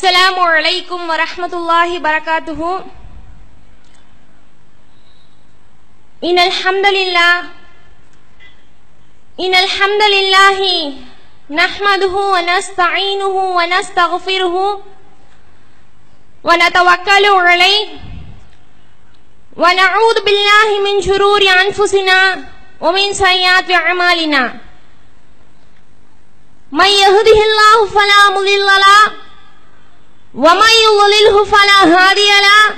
السلام عليكم ورحمة الله وبركاته. إن الحمد لله إن الحمد لله نحمده ونستعينه ونستغفره ونتوكل عليه ونعوذ بالله من شرور أنفسنا ومن سيئات أعمالنا. من يهده الله فلا مضل له ومن يضلله فلا هادي له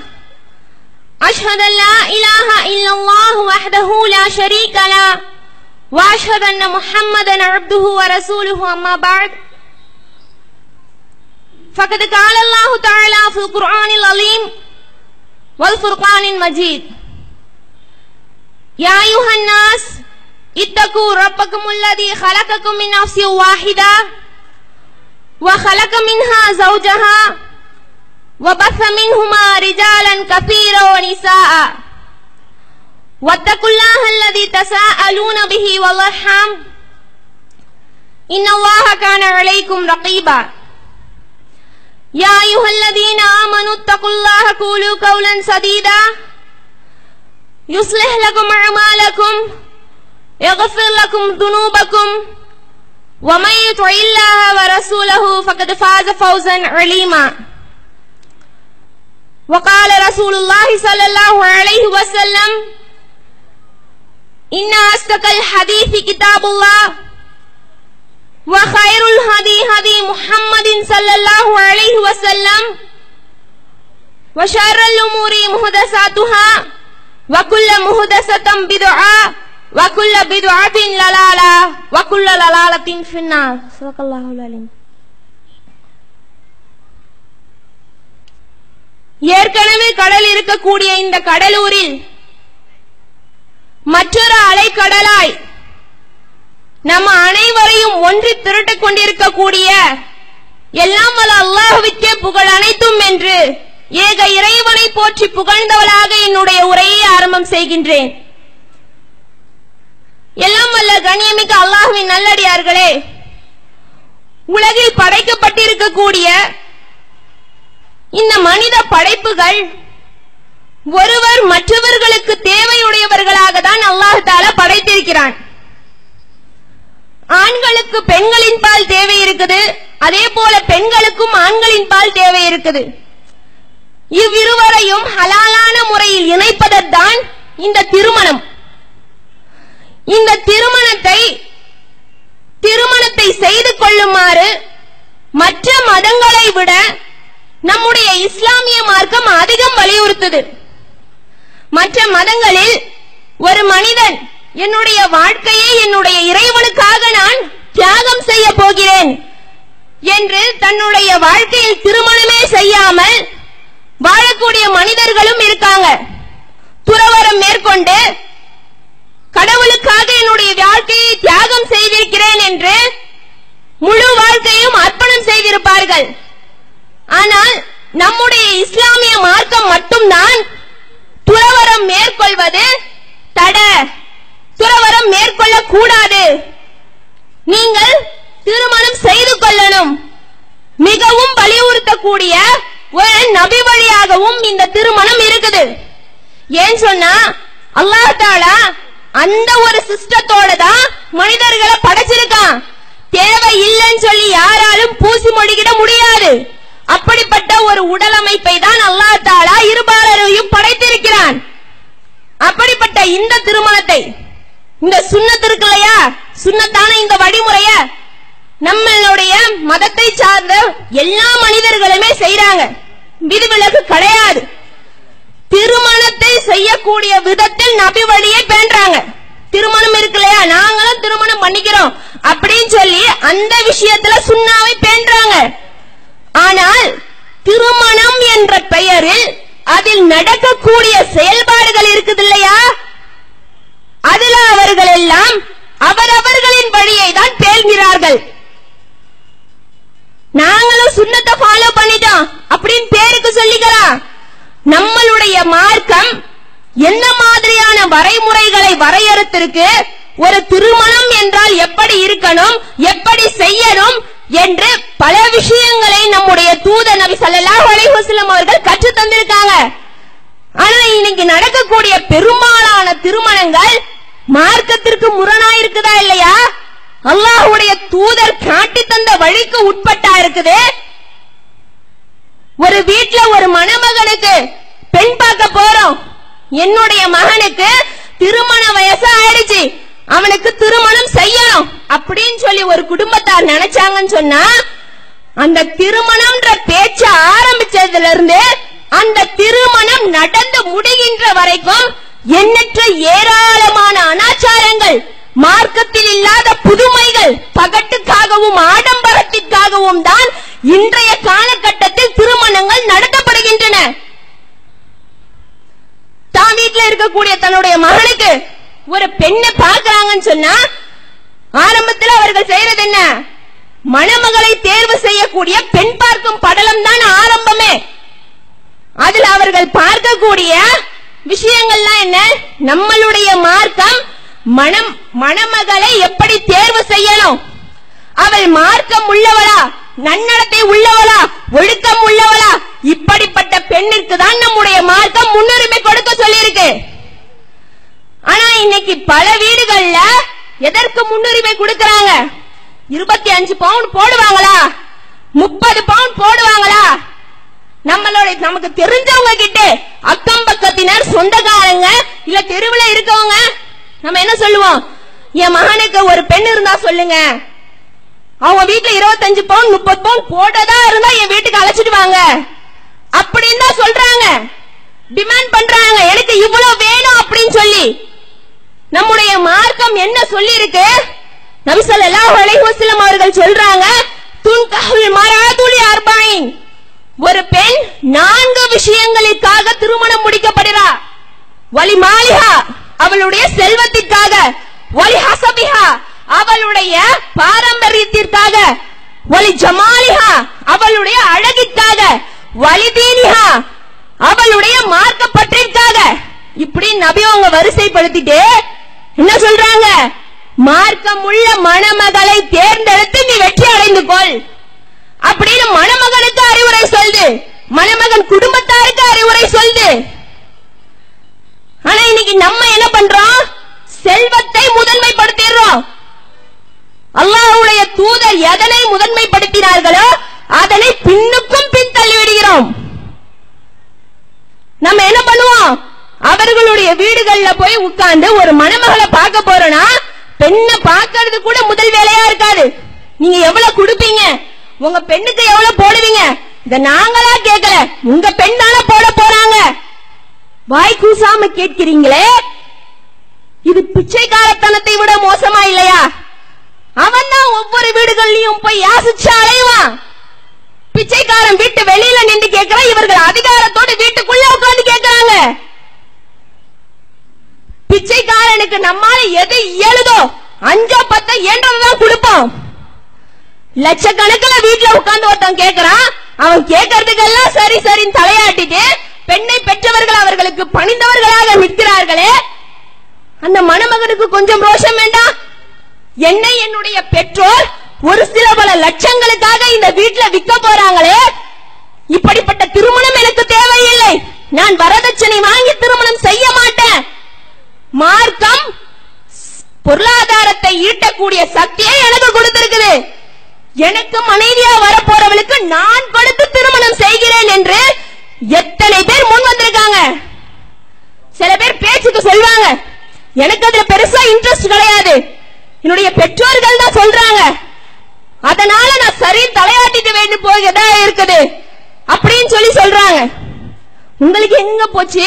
أشهد أن لا إله إلا الله وحده لا شريك له وأشهد أن محمدا عبده ورسوله أما بعد. فقد قال الله تعالى في القرآن العظيم والفرقان المجيد. يا أيها الناس اتقوا ربكم الذي خلقكم من نفس واحدة وخلق منها زوجها وبث منهما رجالا كثيرا ونساء. واتقوا الله الذي تساءلون به والأرحام. إن الله كان عليكم رقيبا. يا أيها الذين آمنوا اتقوا الله قولوا قولا سديدا. يصلح لكم أعمالكم يغفر لكم ذنوبكم. ومن يطع الله ورسوله فقد فاز فوزا عليما. وقال رسول الله صلى الله عليه وسلم إن أصدق الحديث كتاب الله وخير الهدي هدي محمد صلى الله عليه وسلم وشر الأمور محدثاتها وكل محدثة بدعة وكل بدعة للالة وكل للالة في النار صدق الله العليم ஏற்கனவே கடல் இருக்கக்கூடிய இந்த கடலூரில் மற்றொரு அலைக்கடலாய் நம்ம அனைவரையும் ஒன்றி திரட்டிக் கொண்டிருக்கக்கூடிய எல்லாம் வல்ல அல்லாஹுவிற்கே புகழ் அனைத்தும் என்று ஏக இறைவனை போற்றி புகழ்ந்தவளாக என்னுடைய உரையை ஆரம்பம் செய்கின்றேன் எல்லாம் வல்ல கண்ணியமிக்க அல்லாஹுவின் நல்லடியார்களே உலகில் படைக்கப்பட்டிருக்கக்கூடிய இந்த மனித படைப்புகள் ஒருவர் மற்றவர்களுக்கு தேவையுடையவர்களாக தான் அல்லாஹால படைத்திருக்கிறான். ஆண்களுக்கு பெண்களின் பால் தேவை இருக்குது அதே போல பெண்களுக்கும் ஆண்களின் பால் தேவை இருக்குது. இவ்விருவரையும் ஹலாலான முறையில் இணைப்பதுதான் இந்த திருமணம். இந்த திருமணத்தை திருமணத்தை செய்து கொள்ளுமாறு மற்ற மதங்களை விட நம்முடைய இஸ்லாமிய மார்க்கம் அதிகம் வலியுறுத்துது. மற்ற மதங்களில் ஒரு மனிதன் என்னுடைய வாழ்க்கையை என்னுடைய இறைவனுக்காக நான் தியாகம் செய்ய போகிறேன் என்று தன்னுடைய வாழ்க்கையில் திருமணமே செய்யாமல் வாழக்கூடிய மனிதர்களும் இருக்காங்க. துறவரம் மேற்கொண்டு கடவுளுக்காக என்னுடைய வாழ்க்கையை தியாகம் செய்திருக்கிறேன் என்று முழு வாழ்க்கையும் அர்ப்பணம் செய்திருப்பார்கள். ஆனால் நம்முடைய இஸ்லாமிய மார்க்கம் மட்டும்தான் துறவரம் மேற்கொள்வது தட. துறவரம் மேற்கொள்ள கூடாது நீங்கள் திருமணம் செய்து கொள்ளணும். மிகவும் வலியுறுத்தக்கூடிய ஒரு நபி வழியாகவும் இந்த திருமணம் இருக்குது. ஏன் சொன்னா அல்லாஹாலா அந்த ஒரு சிஸ்டத்தோட தான் மனிதர்களை படைச்சிருக்கான். தேவை இல்லைன்னு சொல்லி யாராலும் பூசி மொழிகிட முடியாது. அப்படிப்பட்ட ஒரு உடல் அமைப்பை தான் அல்லா தாலா இருபாலரையும் படைத்திருக்கிறான். அப்படிப்பட்ட இந்த திருமணத்தை இந்த சுண்ணத்து இருக்கு இல்லையா சுண்ணத்தான இந்த வழிமுறைய நம்மளுடைய மதத்தை சார்ந்த எல்லா மனிதர்களுமே செய்யறாங்க விதிவிலக்கு கிடையாது. திருமணத்தை செய்யக்கூடிய விதத்தில் நபி வழியை பேண்டாங்க திருமணம் இருக்கு இல்லையா நாங்களும் திருமணம் பண்ணிக்கிறோம். அப்படின்னு சொல்லி அந்த விஷயத்துல சுண்ணாவை பேண்டாங்க ஆனால் திருமணம் என்ற பெயரில் அதில் நடக்கக்கூடிய செயல்பாடுகள் இருக்குது இல்லையா அதுல அவர்கள் எல்லாம் அவரவர்களின் வழியை தான் பேழ்கிறார்கள் நாங்களும் சுண்ணத்தை ஃபாலோ பண்ணிட்டோம். அப்படின்னு பேருக்கு சொல்லிக்கலாம் நம்மளுடைய மார்க்கம் என்ன மாதிரியான வரைமுறைகளை வரையறுத்திருக்கு? ஒரு திருமணம் என்றால் எப்படி இருக்கணும்? எப்படி செய்யணும்? என்று பல விஷயங்களை நம்முடைய தூத நபி சல்லாஹ் அலைஹி அவர்கள் கற்று தந்திருக்காங்க. ஆனா இன்னைக்கு நடக்கக்கூடிய பெரும்பாலான திருமணங்கள் மார்க்கத்திற்கு முரணா இருக்குதா இல்லையா? அல்லாஹுடைய தூதர் காட்டி தந்த வழிக்கு உட்பட்டா இருக்குது. ஒரு வீட்டுல ஒரு மணமகனுக்கு பெண் பார்க்க போறோம். என்னுடைய மகனுக்கு திருமண வயசு ஆயிடுச்சு. அவனுக்கு திருமணம் செய்யணும் அப்படின்னு சொல்லி ஒரு குடும்பத்தார் நினைச்சாங்கன்னு சொன்னா அந்த திருமணம்ன்ற பேச்ச ஆரம்பிச்சதுல இருந்து அந்த திருமணம் நடந்து முடிகின்ற வரைக்கும் எண்ணற்ற ஏராளமான அனாச்சாரங்கள் மார்க்கத்தில் இல்லாத புதுமைகள் பகட்டுக்காகவும் ஆடம்பரத்திற்காகவும் தான் இன்றைய காலகட்டத்தில் திருமணங்கள் நடத்தப்படுகின்றன. தான் வீட்டுல இருக்கக்கூடிய தன்னுடைய மகனுக்கு ஒரு பெண்ணை பார்க்கறாங்கன்னு சொன்னா ஆரம்பத்தில் அவர்கள் செய்யறது என்ன? மணமகளை தேர்வு செய்யக்கூடிய பெண் பார்க்கும் படலம் தான் ஆரம்பமே. அதுல அவர்கள் பார்க்கக்கூடிய விஷயங்கள்லாம் என்ன? நம்மளுடைய மார்க்கம் மணம் மணமகளை எப்படி தேர்வு செய்யணும்? அவள் மார்க்கம் உள்ளவளா? நன்னடத்தை உள்ளவளா? ஒழுக்கம் உள்ளவளா? இப்படிப்பட்ட பெண்ணிற்கு தான் நம்முடைய மார்க்கம் முன்னுரிமை கொடுக்க சொல்லியிருக்கு. ஆனா இன்னைக்கு பல வீடுகள்ல எதற்கு முன்னுரிமை கொடுக்கறாங்க? இருபத்தி அஞ்சு பவுன் போடுவாங்களா? முப்பது பவுன் போடுவாங்களா? நம்மளோட நமக்கு தெரிஞ்சவங்க கிட்ட அக்கம் பக்கத்தினர் சொந்தக்காரங்க இல்ல தெருவுல இருக்கவங்க நம்ம என்ன சொல்லுவோம்? என் மகனுக்கு ஒரு பெண் இருந்தா சொல்லுங்க. அவங்க வீட்டுல இருபத்தஞ்சு பவுன் முப்பது பவுன் போட்டதா இருந்தா என் வீட்டுக்கு அழைச்சிட்டு வாங்க. அப்படின்னு தான் சொல்றாங்க. டிமாண்ட் பண்றாங்க. எனக்கு இவ்வளவு வேணும் அப்படின்னு சொல்லி. நம்முடைய மார்க்கம் என்ன சொல்லி இருக்கு நம்சல் எல்லா அலைஹி அவர்கள் சொல்றாங்க துன்கஹுல் மராதுலி அர்பாயின் ஒரு பெண் நான்கு விஷயங்களுக்காக திருமணம் முடிக்கப்படுகிறார் வலி மாளிகா. அவளுடைய செல்வத்திற்காக ஒலி ஹசபிஹா அவளுடைய பாரம்பரியத்திற்காக ஒலி ஜமாலிஹா அவளுடைய அழகிற்காக வலிதீனிஹா அவளுடைய அவளுடைய மார்க்கப்பற்றிற்காக. இப்படி நபி அவங்க வரிசைப்படுத்திட்டு என்ன சொல்றாங்க? மார்க்கமுள்ள மணமகளை தேர்ந்தெடுத்து நீ வெற்றி அடைந்து கொள். அப்படின்னு மணமகனுக்கு அறிவுரை சொல்லுது. மணமகன் குடும்பத்தாருக்கு அறிவுரை சொல்லுது. ஆனா இன்னைக்கு நம்ம என்ன பண்றோம்? செல்வத்தை முதன்மைப்படுத்திடுறோம். அல்லாஹுடைய தூதர் எதனை முதன்மைப்படுத்தினார்களோ அதனை பின்னுக்கும் பின் தள்ளி விடுகிறோம் நம்ம என்ன பண்ணுவோம்? அவர்களுடைய வீடுகள்ல போய் உட்கார்ந்து ஒரு மணமகளை பார்க்க போறோம்னா பெண்ணை பார்க்கிறது கூட முதல் வேலையா இருக்காது. நீங்க எவ்வளவு கொடுப்பீங்க? உங்க பெண்ணுக்கு எவ்வளவு போடுவீங்க? இத நாங்களா கேட்கல. உங்க பெண்ணால போட போறாங்க. வாய் கூசாம கேட்கிறீங்களே? இது பிச்சைக்காரத்தனத்தை விட மோசமா இல்லையா? அவன் தான் ஒவ்வொரு வீடுகள்லயும் போய் யாசிச்சு அலைவான். பிச்சைக்காரன் வீட்டு வெளியில நின்று கேட்கிறான் இவர்கள் அதிகாரத்தோட வீட்டுக்குள்ள உட்கார்ந்து கேட்கிறாங்க பிச்சைக்காரனுக்கு நம்மால எது இயலுதோ அஞ்சோ பத்தோ என்றதான் கொடுப்போம். லட்சக்கணக்கில் வீட்டுல உட்கார்ந்து ஒருத்தன் கேட்கிறான் அவன் கேட்கறதுக்கெல்லாம் சரி சரின்னு தலையாட்டிட்டு பெண்ணை பெற்றவர்கள் அவர்களுக்கு பணிந்தவர்களாக நிற்கிறார்களே அந்த மணமகனுக்கு கொஞ்சம் ரோஷம் வேண்டாம் என்னை என்னுடைய பெற்றோர் ஒரு சில பல லட்சங்களுக்காக இந்த வீட்டுல விற்க போறாங்களே. இப்படிப்பட்ட திருமணம் எனக்கு தேவையில்லை. நான் வரதட்சணை வாங்கி திருமணம் செய்ய மாட்டேன். மார்க்கம் பொருளாதாரத்தை ஈட்டக்கூடிய சக்தியை எனக்கு கொடுத்திருக்குது. எனக்கு மனைவியா வரப்போறவளுக்கு நான் கொடுத்து திருமணம் செய்கிறேன் என்று எத்தனை பேர் முன் வந்திருக்காங்க? சில பேர் பேச்சுக்கு சொல்வாங்க. எனக்கு அதுல பெருசா இன்ட்ரெஸ்ட் கிடையாது. என்னுடைய பெற்றோர்கள் தான் சொல்றாங்க. அதனால நான் சரி தலையாட்டிட்டு வேண்டும் போகிறதா இருக்குது? அப்படின்னு சொல்லி சொல்றாங்க. உங்களுக்கு எங்க போச்சு?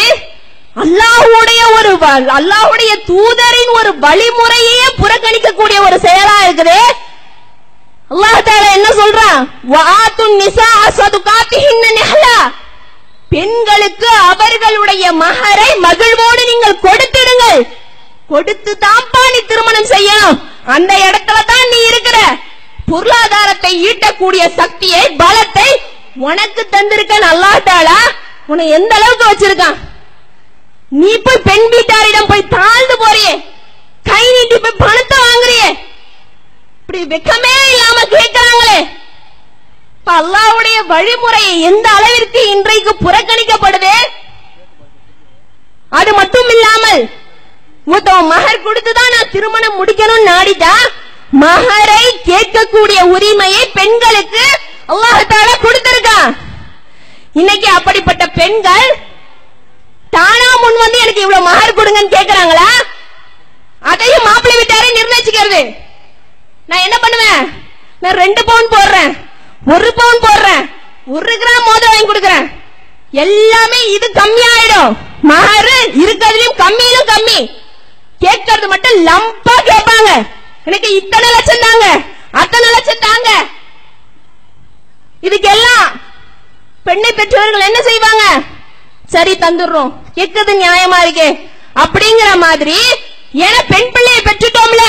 அல்லாஹ்வுடைய ஒரு அல்லாஹுடைய தூதரின் ஒரு வழிமுறையே புறக்கணிக்கக்கூடிய ஒரு செயலா இருக்குது. அல்லாஹ் என்ன சொல்றான்? பெண்களுக்கு அவர்களுடைய மகரை மகிழ்வோடு நீங்கள் கொடுத்திடுங்கள். கொடுத்து தான்ப்பா நீ திருமணம் செய்யணும் அந்த இடத்துல தான் நீ இருக்கிற. பொருளாதாரத்தை ஈட்டக்கூடிய சக்தியை பலத்தை உனக்கு தந்திருக்க நல்லாட்டாளா உன்னை எந்த அளவுக்கு வச்சிருக்கான்? நீ போய் பெண் வீட்டாரிடம் போய் தாழ்ந்து போறியே. கை நீட்டி போய் பணத்தை வாங்குறியே. இப்படி வெக்கமே இல்லாம கேட்கிறாங்களே. இப்ப அல்லாஹ்வுடைய வழிமுறை எந்த அளவிற்கு இன்றைக்கு புறக்கணிக்கப்படுது? அது மட்டும் இல்லாமல் மகர் கொடுத்துதான் நான் திருமணம் முடிக்கணும்னு நாடிட்டா மகரை கேட்கக்கூடிய உரிமையை பெண்களுக்கு அல்லாஹால கொடுத்திருக்கான் இன்னைக்கு அப்படிப்பட்ட பெண்கள் தானா முன் வந்து எனக்கு இவ்வளவு மகர் கொடுங்கன்னு கேக்குறாங்களா? அதையும் மாப்பிள்ளை வீட்டாரே நிர்ணயிச்சுக்கிறது. நான் என்ன பண்ணுவேன்? நான் ரெண்டு பவுன் போடுறேன். ஒரு பவுன் போடுறேன். ஒரு கிராம் மோதிரம் வாங்கி கொடுக்கறேன். எல்லாமே இது கம்மியாயிடும். மகரு இருக்கிறதுலயும் கம்மியிலும் கம்மி. கேட்கறது மட்டும் லம்பா கேட்பாங்க. எனக்கு இத்தனை லட்சம் தாங்க. அத்தனை லட்சம் தாங்க. இதுக்கெல்லாம் பெண்ணை பெற்றவர்கள் என்ன செய்வாங்க? சரி தந்துடுறோம். கேட்கறது நியாயமா இருக்கே. அப்படிங்கிற மாதிரி ஏன்னா பெண் பிள்ளையை பெற்றுட்டோம்ல.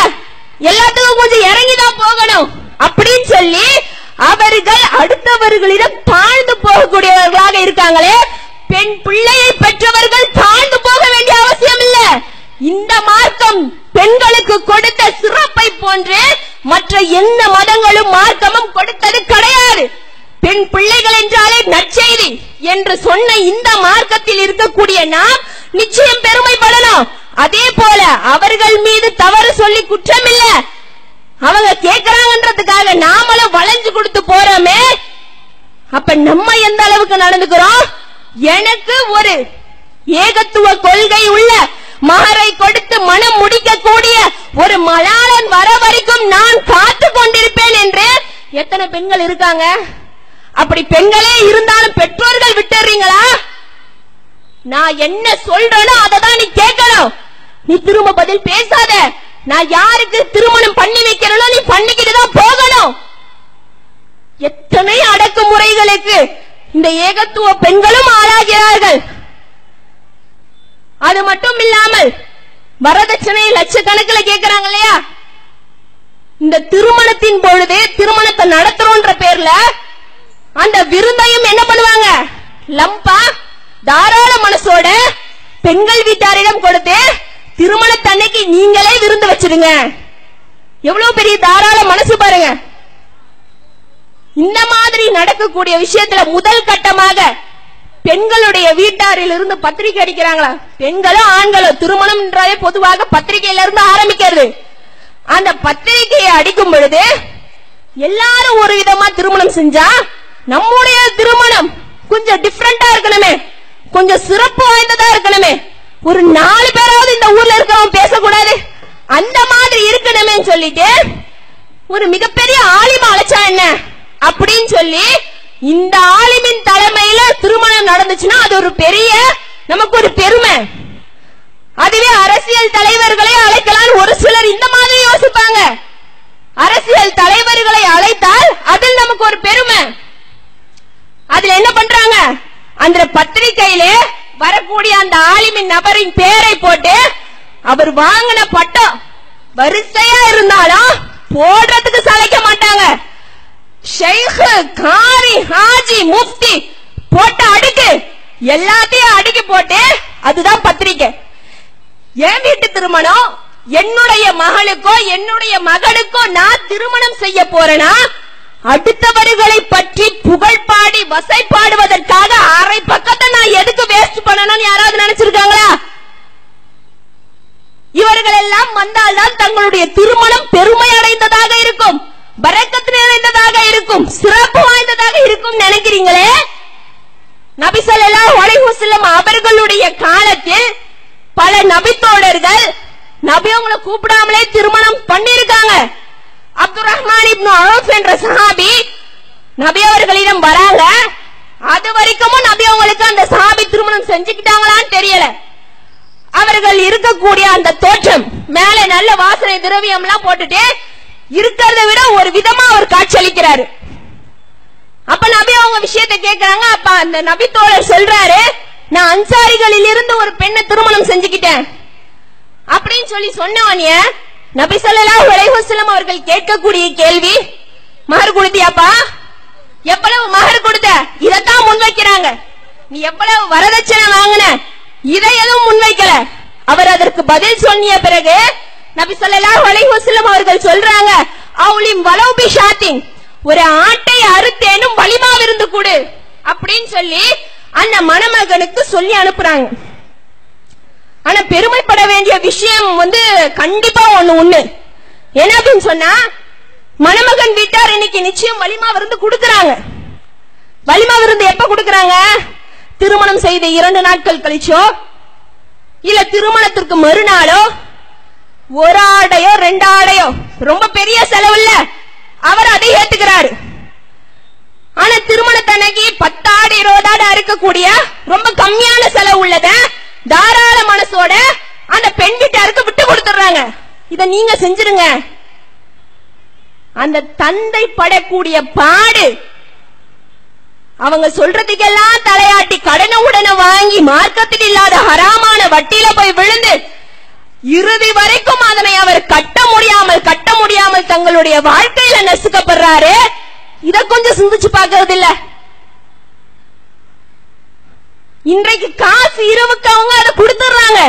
எல்லாத்துக்கும் கொஞ்சம் இறங்கிதான் போகணும். அப்படின்னு சொல்லி அவர்கள் அடுத்தவர்களிடம் தாழ்ந்து போகக்கூடியவர்களாக இருக்காங்களே பெண் பிள்ளையை பெற்றவர்கள் தாழ்ந்து போக வேண்டிய அவசியம் இல்ல இந்த மார்க்கம் பெண்களுக்கு கொடுத்த சிறப்பை போன்று மற்ற எந்த மதங்களும் மார்க்கமும் கொடுத்தது கிடையாது. பெண் பிள்ளைகள் என்றாலே நற்செய்தி என்று சொன்ன இந்த மார்க்கத்தில் இருக்கக்கூடிய நாம் நிச்சயம் பெருமைப்படலாம். அதே போல அவர்கள் மீது தவறு சொல்லி குற்றம் இல்ல அவங்க கேக்குறாங்கன்றதுக்காக நாமளும் வளைஞ்சு கொடுத்து போறோமே அப்ப நம்ம எந்த அளவுக்கு நடந்துக்கிறோம்? எனக்கு ஒரு ஏகத்துவ கொள்கை உள்ள மகரை கொடுத்து மனம் முடிக்கக்கூடிய ஒரு மலாளன் வர வரைக்கும் நான் காத்து கொண்டிருப்பேன் என்று எத்தனை பெண்கள் இருக்காங்க? அப்படி பெண்களே இருந்தாலும் பெற்றோர்கள் விட்டுறீங்களா? நான் என்ன சொல்றேனோ அதை தான் நீ கேட்கணும். நீ திரும்ப பதில் பேசாத. நான் யாருக்கு திருமணம் பண்ணி வைக்கிறேனோ நீ பண்ணிக்கிட்டு தான் போகணும். எத்தனை அடக்குமுறைகளுக்கு இந்த ஏகத்துவ பெண்களும் ஆளாகிறார்கள். அது மட்டும் இல்லாமல் வரதட்சணை லட்சக்கணக்கில் கேட்கிறாங்க இல்லையா? இந்த திருமணத்தின் பொழுது திருமணத்தை நடத்துறோன்ற பேர்ல அந்த விருந்தையும் என்ன பண்ணுவாங்க? லம்பா தாராள மனசோட பெண்கள் வீட்டாரிடம் கொடுத்து திருமணத்தன்னைக்கு நீங்களே விருந்து வச்சிருங்க எவ்வளவு பெரிய தாராள மனசு பாருங்க. இந்த மாதிரி நடக்கக்கூடிய விஷயத்துல முதல் கட்டமாக பெண்களுடைய வீட்டாரில் இருந்து பத்திரிக்கை அடிக்கிறாங்களா? பெண்களும் ஆண்களும். திருமணம் என்றாலே பொதுவாக பத்திரிகையில இருந்து ஆரம்பிக்கிறது. அந்த பத்திரிகையை அடிக்கும் பொழுது எல்லாரும் ஒரு விதமா திருமணம் செஞ்சா நம்முடைய திருமணம் கொஞ்சம் டிஃப்ரெண்டா இருக்கணுமே. கொஞ்சம் சிறப்பு வாய்ந்ததா இருக்கணுமே. ஒரு நாலு பேராவது இந்த ஊர்ல இருக்கிறவங்க பேசக்கூடாது. அந்த மாதிரி இருக்கணுமே சொல்லிட்டு ஒரு மிகப்பெரிய ஆலிமா அழைச்சா என்ன? அப்படின்னு சொல்லி இந்த ஆலிமின் தலைமையில திருமணம் நடந்துச்சுன்னா அது ஒரு பெரிய நமக்கு ஒரு பெருமை. அதுவே அரசியல் தலைவர்களை அழைக்கலாம் ஒரு சிலர் இந்த மாதிரி யோசிப்பாங்க. அரசியல் தலைவர்களை அழைத்தால் அதில் நமக்கு ஒரு பெருமை. அதுல என்ன பண்றாங்க? அந்த பத்திரிகையில வரக்கூடிய அந்த ஆலிமின் நபரின் பேரை போட்டு அவர் வாங்கின பட்டம் வரிசையா இருந்தாலும் போடுறதுக்கு சளைக்க மாட்டாங்க. ஷெய்க் காரி ஹாஜி முஃப்தி போட்ட அடுக்கு எல்லாத்தையும் அடுக்கி போட்டு அதுதான் பத்திரிக்கை. என் வீட்டு திருமணம் என்னுடைய மகளுக்கோ என்னுடைய மகனுக்கோ நான் திருமணம் செய்ய போறேனா? அடுத்தவர்களை பற்றி புகழ் பாடி வசை பாடுவதற்காக அரை பக்கத்தை நான் எதுக்கு வேஸ்ட் பண்ணணும்னு யாராவது நினைச்சிருக்காங்களா? இவர்கள் எல்லாம் வந்தால்தான் தங்களுடைய திருமணம் பெருமை அடைந்ததாக இருக்கும். பரக்கத்து நிறைந்ததாக இருக்கும் சிறப்பு வாய்ந்ததாக இருக்கும் நினைக்கிறீங்களே? நபிசல்லா ஸல்லல்லாஹு அவர்களுடைய காலத்தில் பல நபித்தோடர்கள் நபி அவங்களை கூப்பிடாமலே திருமணம் பண்ணிருக்காங்க அப்துல் ரஹ்மான் இப்னு அவுஃப் என்ற சஹாபி நபி அவர்களிடம் வராங்க. அது வரைக்கும் நபி அவங்களுக்கு அந்த சஹாபி திருமணம் செஞ்சுக்கிட்டாங்களான்னு தெரியல. அவர்கள் இருக்கக்கூடிய அந்த தோற்றம் மேல நல்ல வாசனை திரவியம் எல்லாம் போட்டுட்டு இருக்கிறத விட ஒரு விதமா அவர் காட்சியளிக்கிறாரு அப்ப நபி அவங்க விஷயத்தை கேக்குறாங்க. அப்ப அந்த நபி தோழர் சொல்றாரு நான் அன்சாரிகளில் இருந்து ஒரு பெண்ணை திருமணம் செஞ்சுக்கிட்டேன். அப்படின்னு சொல்லி சொன்னவனிய நபி சொல்லலா உலகம் அவர்கள் கேட்கக்கூடிய கேள்வி மகர் கொடுத்தியாப்பா? எவ்வளவு மகர் கொடுத்த? இதத்தான் முன்வைக்கிறாங்க. நீ எவ்வளவு வரதட்சணை வாங்கின? இதை எதுவும் முன்வைக்கல. அவர் அதற்கு பதில் சொன்னிய பிறகு நபி சொல்லலாம் அலைஹி அவர்கள் சொல்றாங்க அவளின் வலோபி ஷாத்தின் ஒரு ஆட்டை அறுத்தேனும் வலிமா விருந்து கொடு. அப்படின்னு சொல்லி அந்த மணமகனுக்கு சொல்லி அனுப்புறாங்க. ஆனா பெருமைப்பட வேண்டிய விஷயம் வந்து கண்டிப்பா ஒண்ணு ஒண்ணு. என்ன அப்படின்னு சொன்னா மணமகன் வீட்டார் இன்னைக்கு நிச்சயம் வலிமா விருந்து கொடுக்கறாங்க. வலிமா விருந்து எப்ப கொடுக்கறாங்க? திருமணம் செய்த இரண்டு நாட்கள் கழிச்சோ? இல்ல திருமணத்திற்கு மறுநாளோ? ஒரு ஆடையோ ரெண்டு ஆடையோ. ரொம்ப பெரிய செலவு இல்ல அவர் அதை ஏத்துக்கிறாரு. ஆனா திருமணத்தன்னைக்கு பத்தாடு இருபது ஆடு அறுக்கக்கூடிய ரொம்ப கம்மியான செலவு உள்ளத தாராள மனசோட அந்த பெண் அறுக்க விட்டு கொடுத்துறாங்க இத நீங்க செஞ்சிருங்க. அந்த தந்தை படக்கூடிய பாடு அவங்க சொல்றதுக்கெல்லாம் தலையாட்டி கடனை உடனே வாங்கி மார்க்கத்தில் இல்லாத ஹராமான வட்டியில போய் விழுந்து இறுதி வரைக்கும் அதனை அவர் கட்ட முடியாமல் கட்ட முடியாமல் தங்களுடைய வாழ்க்கையில நசுக்கப்படுறாரு. இத கொஞ்சம் சிந்திச்சு பார்க்கறது இல்ல இன்றைக்கு காசு இரவுக்கு அவங்க அதை கொடுத்துடுறாங்க.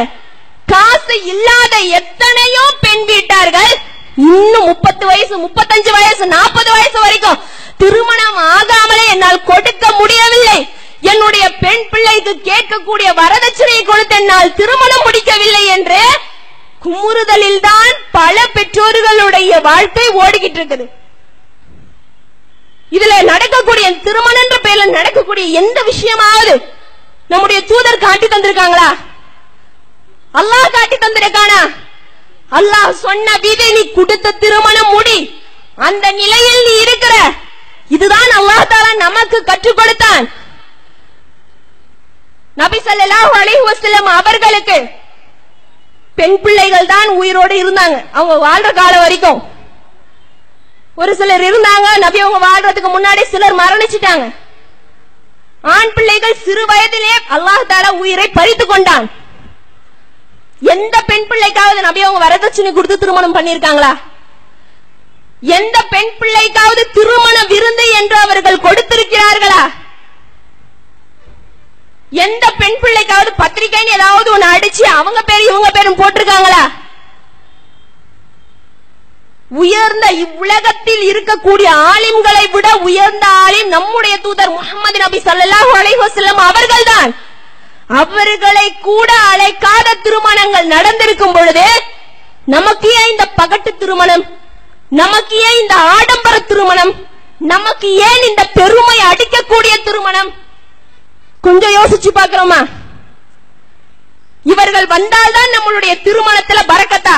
காசு இல்லாத எத்தனையோ பெண் வீட்டார்கள் இன்னும் முப்பத்து வயசு முப்பத்தஞ்சு வயசு நாற்பது வயசு வரைக்கும் திருமணம் ஆகாமலே என்னால் கொடுக்க முடியவில்லை. என்னுடைய பெண் பிள்ளைக்கு கேட்கக்கூடிய வரதட்சணையை கொடுத்து என்னால் திருமணம் முடிக்கவில்லை என்று குமுறுதலில் தான் பல பெற்றோர்களுடைய வாழ்க்கை ஓடிக்கிட்டு இருக்குது இதுல நடக்கக்கூடிய திருமணம் என்ற பெயர்ல நடக்கக்கூடிய எந்த விஷயமாவது நம்முடைய தூதர் காட்டி தந்திருக்காங்களா? அல்லாஹ் காட்டி தந்திருக்கானா? அல்லாஹ் சொன்ன விதை நீ கொடுத்த திருமணம் முடி. அந்த நிலையில் நீ இருக்கிற. இதுதான் அல்லாஹ் தாலா நமக்கு கற்றுக் கொடுத்தான். நபி ஸல்லல்லாஹு அலைஹி வஸல்லம் அவர்களுக்கு பெண் பிள்ளைகள் தான் உயிரோடு இருந்தாங்க. அவங்க வாழ்ற காலம் வரைக்கும். ஒரு சிலர் இருந்தாங்க நபி அவங்க வாழ்றதுக்கு முன்னாடி சிலர் மரணிச்சிட்டாங்க. ஆண் பிள்ளைகள் சிறு வயதிலே அல்லாஹ் தாலா உயிரை பறித்து கொண்டான். எந்த பெண் பிள்ளைக்காவது நபி அவங்க வரதட்சணை கொடுத்து திருமணம் பண்ணிருக்காங்களா எந்த பெண் பிள்ளைக்காவது திருமண விருந்து என்று அவர்கள் கொடுத்திருக்கிறார்களா? எந்த பெண் பிள்ளைக்காவது பத்திரிக்கைன்னு ஏதாவது ஒண்ணு அடிச்சு அவங்க பேர் இவங்க பேரும் போட்டிருக்காங்களா? உயர்ந்த இவ்வுலகத்தில் இருக்கக்கூடிய ஆலிம்களை விட உயர்ந்த ஆலிம் நம்முடைய தூதர் முகமது நபி ஸல்லல்லாஹு அலைஹசல்லம் வஸல்லம் அவர்கள்தான். அவர்களை கூட அழைக்காத திருமணங்கள் நடந்திருக்கும் பொழுது நமக்கு ஏன் இந்த பகட்டு திருமணம்? நமக்கு ஏன் இந்த ஆடம்பர திருமணம்? நமக்கு ஏன் இந்த பெருமை அடிக்கக்கூடிய திருமணம்? கொஞ்சம் யோசிச்சு பாக்குறோமா இவர்கள் வந்தால்தான் நம்மளுடைய திருமணத்துல பறக்கத்தா?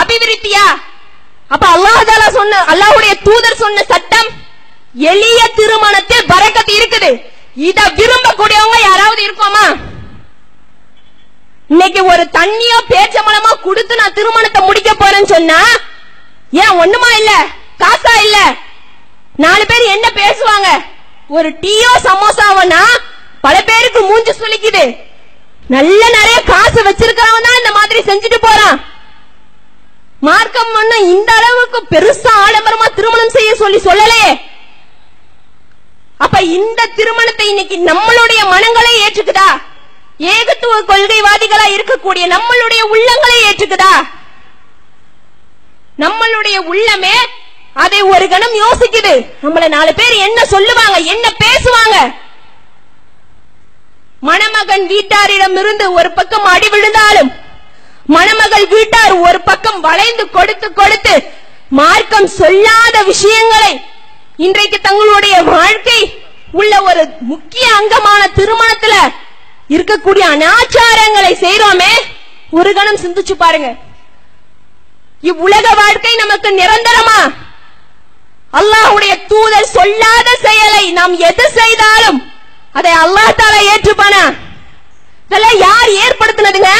அபிவிருத்தியா? அப்ப அல்லாஹால சொன்ன அல்லாஹுடைய தூதர் சொன்ன சட்டம் எளிய திருமணத்தில் பறக்கத்து இருக்குது. இத விரும்பக்கூடியவங்க யாராவது இருக்கோமா? இன்னைக்கு ஒரு தண்ணியோ பேச்சமலமா கொடுத்து நான் திருமணத்தை முடிக்க போறேன்னு சொன்னா ஏன் ஒண்ணுமா இல்ல? காசா இல்ல? நாலு பேர் என்ன பேசுவாங்க? ஒரு டீயோ சமோசாவனா? பல பேருக்கு மூஞ்சி சுளிக்குது. நல்ல நிறைய காசு வச்சிருக்கிறவன் தான் இந்த மாதிரி செஞ்சுட்டு போறான். மார்க்கம் ஒண்ணும் இந்த அளவுக்கு பெருசா ஆடம்பரமா திருமணம் செய்ய சொல்லி சொல்லலையே அப்ப இந்த திருமணத்தை இன்னைக்கு நம்மளுடைய மனங்களே ஏற்றுக்குதா? ஏகத்துவ கொள்கைவாதிகளா இருக்கக்கூடிய நம்மளுடைய உள்ளங்களை ஏற்றுக்குதா? நம்மளுடைய உள்ளமே அதை ஒரு கணம் யோசிக்குது. நம்மள நாலு பேர் என்ன சொல்லுவாங்க என்ன பேசுவாங்க? மணமகன் வீட்டாரிடம் இருந்து ஒரு பக்கம் அடி விழுந்தாலும் மணமகள் வீட்டார் ஒரு பக்கம் வளைந்து கொடுத்து கொடுத்து மார்க்கம் சொல்லாத விஷயங்களை இன்றைக்கு தங்களுடைய வாழ்க்கை உள்ள ஒரு முக்கிய அங்கமான திருமணத்துல இருக்கக்கூடிய அனாச்சாரங்களை செய்யறோமே ஒரு கணம் சிந்திச்சு பாருங்க. இவ்வுலக வாழ்க்கை நமக்கு நிரந்தரமா? அல்லாஹுடைய தூதர் சொல்லாத செயலை நாம் எது செய்தாலும் அதை அல்லாஹ் தாலா ஏற்றுப்பானா? இதெல்லாம் யார் ஏற்படுத்தினதுங்க?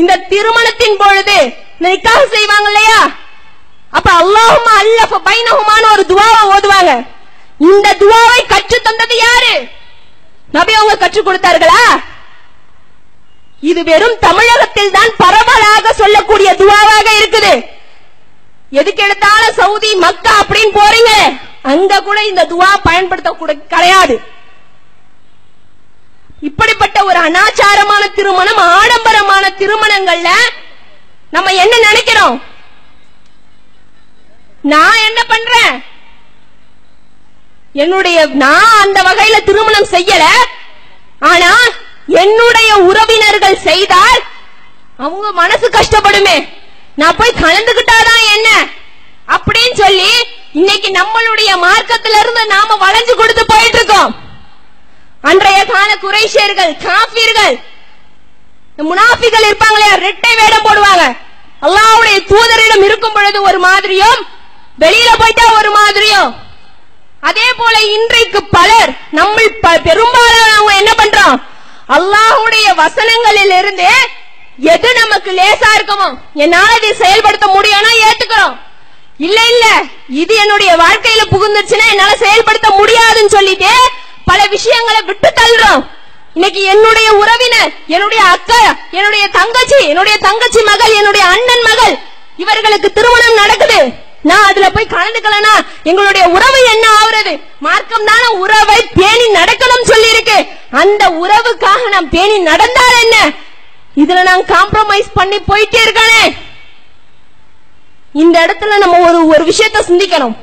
இந்த திருமணத்தின் பொழுது நிக்காக செய்வாங்க இல்லையா? அப்ப அல்லாஹுமா அல்லஃப பைனஹுமான்னு ஒரு துவாவை ஓதுவாங்க. இந்த துவாவை கற்று தந்தது யாரு? நபி அவங்க கற்றுக் கொடுத்தார்களா? இது வெறும் தமிழகத்தில் தான் பரவலாக சொல்லக்கூடிய துவாவாக இருக்குது. எதுக்கு எடுத்தாலும் சவுதி மக்கா அப்படின்னு போறீங்க அங்க கூட இந்த துவா பயன்படுத்த கிடையாது. இப்படிப்பட்ட ஒரு அனாச்சாரமான திருமணம் ஆடம்பரமான திருமணங்கள்ல நம்ம என்ன நினைக்கிறோம்? நான் என்ன பண்றேன்? என்னுடைய நான் அந்த வகையில திருமணம் செய்யல. ஆனா என்னுடைய உறவினர்கள் செய்தால் அவங்க மனசு கஷ்டப்படுமே. நான் போய் கலந்துகிட்டாதான் என்ன? அப்படின்னு சொல்லி இன்னைக்கு நம்மளுடைய மார்க்கத்துல இருந்து நாம வளைஞ்சு கொடுத்து போயிட்டு இருக்கோம் அன்றைய கால குறைஷியர்கள் காபீர்கள் முனாபிகள் இருப்பாங்க இருப்பாங்களே ரெட்டை வேடம் போடுவாங்க. அல்லாவுடைய தூதரிடம் இருக்கும் பொழுது ஒரு மாதிரியும் வெளியில போயிட்டா ஒரு மாதிரியும். அதே போல இன்றைக்கு பலர் நம்ம ப- பெரும்பாலானவங்க என்ன பண்றோம்? அல்லாஹுடைய வசனங்களில் இருந்து எது நமக்கு லேசா இருக்குமோ என்னால இதை செயல்படுத்த முடியும்னா ஏத்துக்கிறோம். இல்ல இல்ல. இது என்னுடைய வாழ்க்கையில புகுந்துருச்சுன்னா என்னால செயல்படுத்த முடியாதுன்னு சொல்லிட்டு பல விஷயங்களை விட்டு தள்ளுறோம். இன்னைக்கு என்னுடைய உறவினர் என்னுடைய அக்கா என்னுடைய தங்கச்சி என்னுடைய தங்கச்சி மகள் என்னுடைய அண்ணன் மகள் இவர்களுக்கு திருமணம் நடக்குது. நான் அதுல போய் கலந்துக்கலனா எங்களுடைய உறவு என்ன ஆகுறது மார்க்கம் தான உறவை பேணி நடக்கணும் சொல்லி இருக்கு அந்த உறவுக்காக நாம் பேணி நடந்தால் என்ன? இதுல நான் காம்ப்ரமைஸ் பண்ணி போயிட்டே இருக்கானே. இந்த இடத்துல நம்ம ஒரு ஒரு விஷயத்தை சிந்திக்கணும்.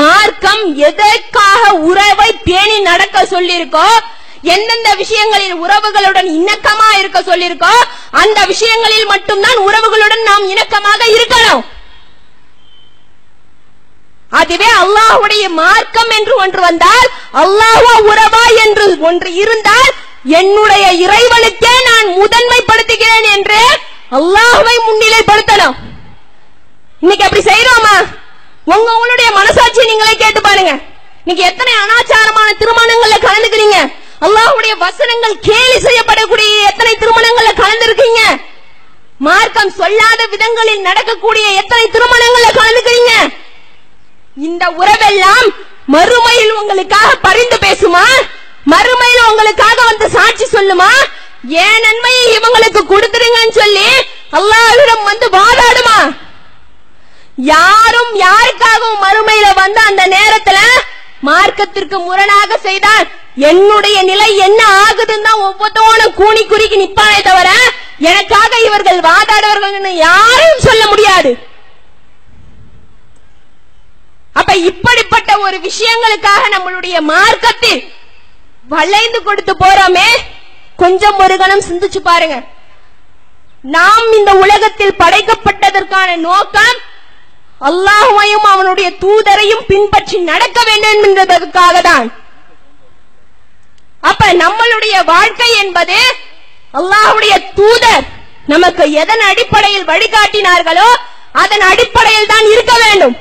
மார்க்கம் எதற்காக உறவை பேணி நடக்க சொல்லியிருக்கோ எந்தெந்த விஷயங்களில் உறவுகளுடன் இணக்கமா இருக்க சொல்லியிருக்கோ அந்த விஷயங்களில் மட்டும்தான் உறவுகளுடன் நாம் இணக்கமாக இருக்கணும். அதுவே அல்லாஹ்வுடைய மார்க்கம் என்று ஒன்று வந்தால் அல்லாஹா உறவா என்று ஒன்று இருந்தால் என்னுடைய இறைவனுக்கே நான் முதன்மைப்படுத்துகிறேன் என்று அல்லாஹுவை முன்னிலைப்படுத்தணும். இன்னைக்கு அப்படி செய்யறோமா? உங்க உங்களுடைய மனசாட்சியை நீங்களே கேட்டு பாருங்க. இன்னைக்கு எத்தனை அனாச்சாரமான திருமணங்கள்ல கலந்துக்கிறீங்க? அல்லாஹுடைய வசனங்கள் கேலி செய்யப்படக்கூடிய எத்தனை திருமணங்கள்ல கலந்துருக்கீங்க? மார்க்கம் சொல்லாத விதங்களில் நடக்கக்கூடிய எத்தனை திருமணங்கள்ல கலந்துக்கிறீங்க? இந்த உறவெல்லாம் மறுமையில் உங்களுக்காக பரிந்து பேசுமா? மறுமையில் உங்களுக்காக வந்து சாட்சி சொல்லுமா? ஏன் நன்மையை இவங்களுக்கு கொடுத்துருங்கன்னு சொல்லி அல்லாஹிடம் வந்து வாதாடுமா? யாரும் யாருக்காகவும் மறுமையில வந்து அந்த நேரத்துல மார்க்கத்திற்கு முரணாக செய்தால் என்னுடைய நிலை என்ன ஆகுதுன்னு தான் ஒவ்வொருத்தவனும் கூனி குறுக்கி நிப்பானே தவிர எனக்காக இவர்கள் வாதாடுவார்கள் யாரையும் சொல்ல முடியாது. அப்ப இப்படிப்பட்ட ஒரு விஷயங்களுக்காக நம்மளுடைய மார்க்கத்தில் வளைந்து கொடுத்து போறோமே கொஞ்சம் ஒரு கணம் சிந்திச்சு பாருங்க. நாம் இந்த உலகத்தில் படைக்கப்பட்டதற்கான நோக்கம் அல்லாஹுவையும் அவனுடைய தூதரையும் பின்பற்றி நடக்க வேண்டும் என்பதற்காக தான். அப்ப நம்மளுடைய வாழ்க்கை என்பது அல்லாஹுடைய தூதர் நமக்கு எதன் அடிப்படையில் வழிகாட்டினார்களோ அதன் அடிப்படையில் தான் இருக்க வேண்டும்.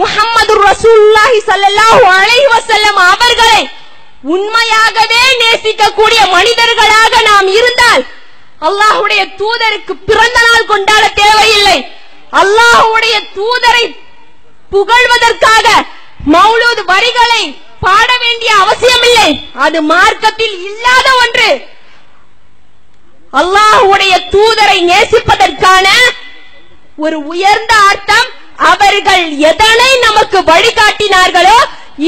முகமது ரசூல்லாஹி ஸல்லல்லாஹு அலைஹி வசல்லம் அவர்களை உண்மையாகவே நேசிக்கக்கூடிய மனிதர்களாக நாம் இருந்தால் அல்லாஹுடைய தூதருக்கு பிறந்த நாள் கொண்டாட தேவையில்லை. அல்லாஹுடைய தூதரை புகழ்வதற்காக மௌலூத் வரிகளை பாட வேண்டிய அவசியமில்லை. அது மார்க்கத்தில் இல்லாத ஒன்று. அல்லாஹுடைய தூதரை நேசிப்பதற்கான ஒரு உயர்ந்த அர்த்தம் அவர்கள் எதனை நமக்கு வழிகாட்டினார்களோ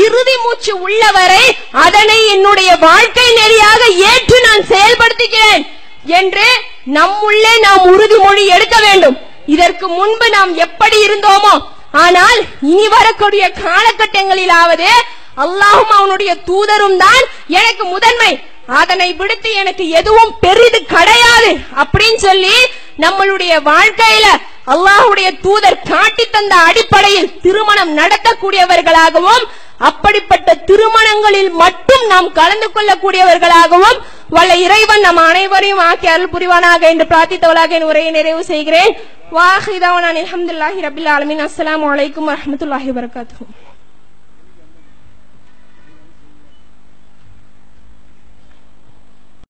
இறுதி மூச்சு உள்ளவரை அதனை என்னுடைய வாழ்க்கை நெறியாக ஏற்று நான் செயல்படுத்துகிறேன் என்று நம்முள்ளே நாம் உறுதிமொழி எடுக்க வேண்டும். இதற்கு முன்பு நாம் எப்படி இருந்தோமோ ஆனால் இனி வரக்கூடிய காலகட்டங்களிலாவது அல்லாஹும் அவனுடைய தூதரும் தான் எனக்கு முதன்மை. அதனை விடுத்து எனக்கு எதுவும் பெரிது கிடையாது அப்படின்னு சொல்லி நம்மளுடைய வாழ்க்கையில அல்லாஹுடைய தூதர் காட்டி தந்த அடிப்படையில் திருமணம் நடத்தக்கூடியவர்களாகவும் அப்படிப்பட்ட திருமணங்களில் மட்டும் நாம் கலந்து கொள்ளக்கூடியவர்களாகவும் வல்ல இறைவன் நம் அனைவரையும் ஆக்கி அருள் புரிவானாக என்று பிரார்த்தித்தவளாக என் உரையை நிறைவு செய்கிறேன். வாஹிதவன் அலமதுல்லாஹி ரபில் ஆலமின். அஸ்லாம் வலைக்கம் வரமத்துல்லாஹி வரகாத்து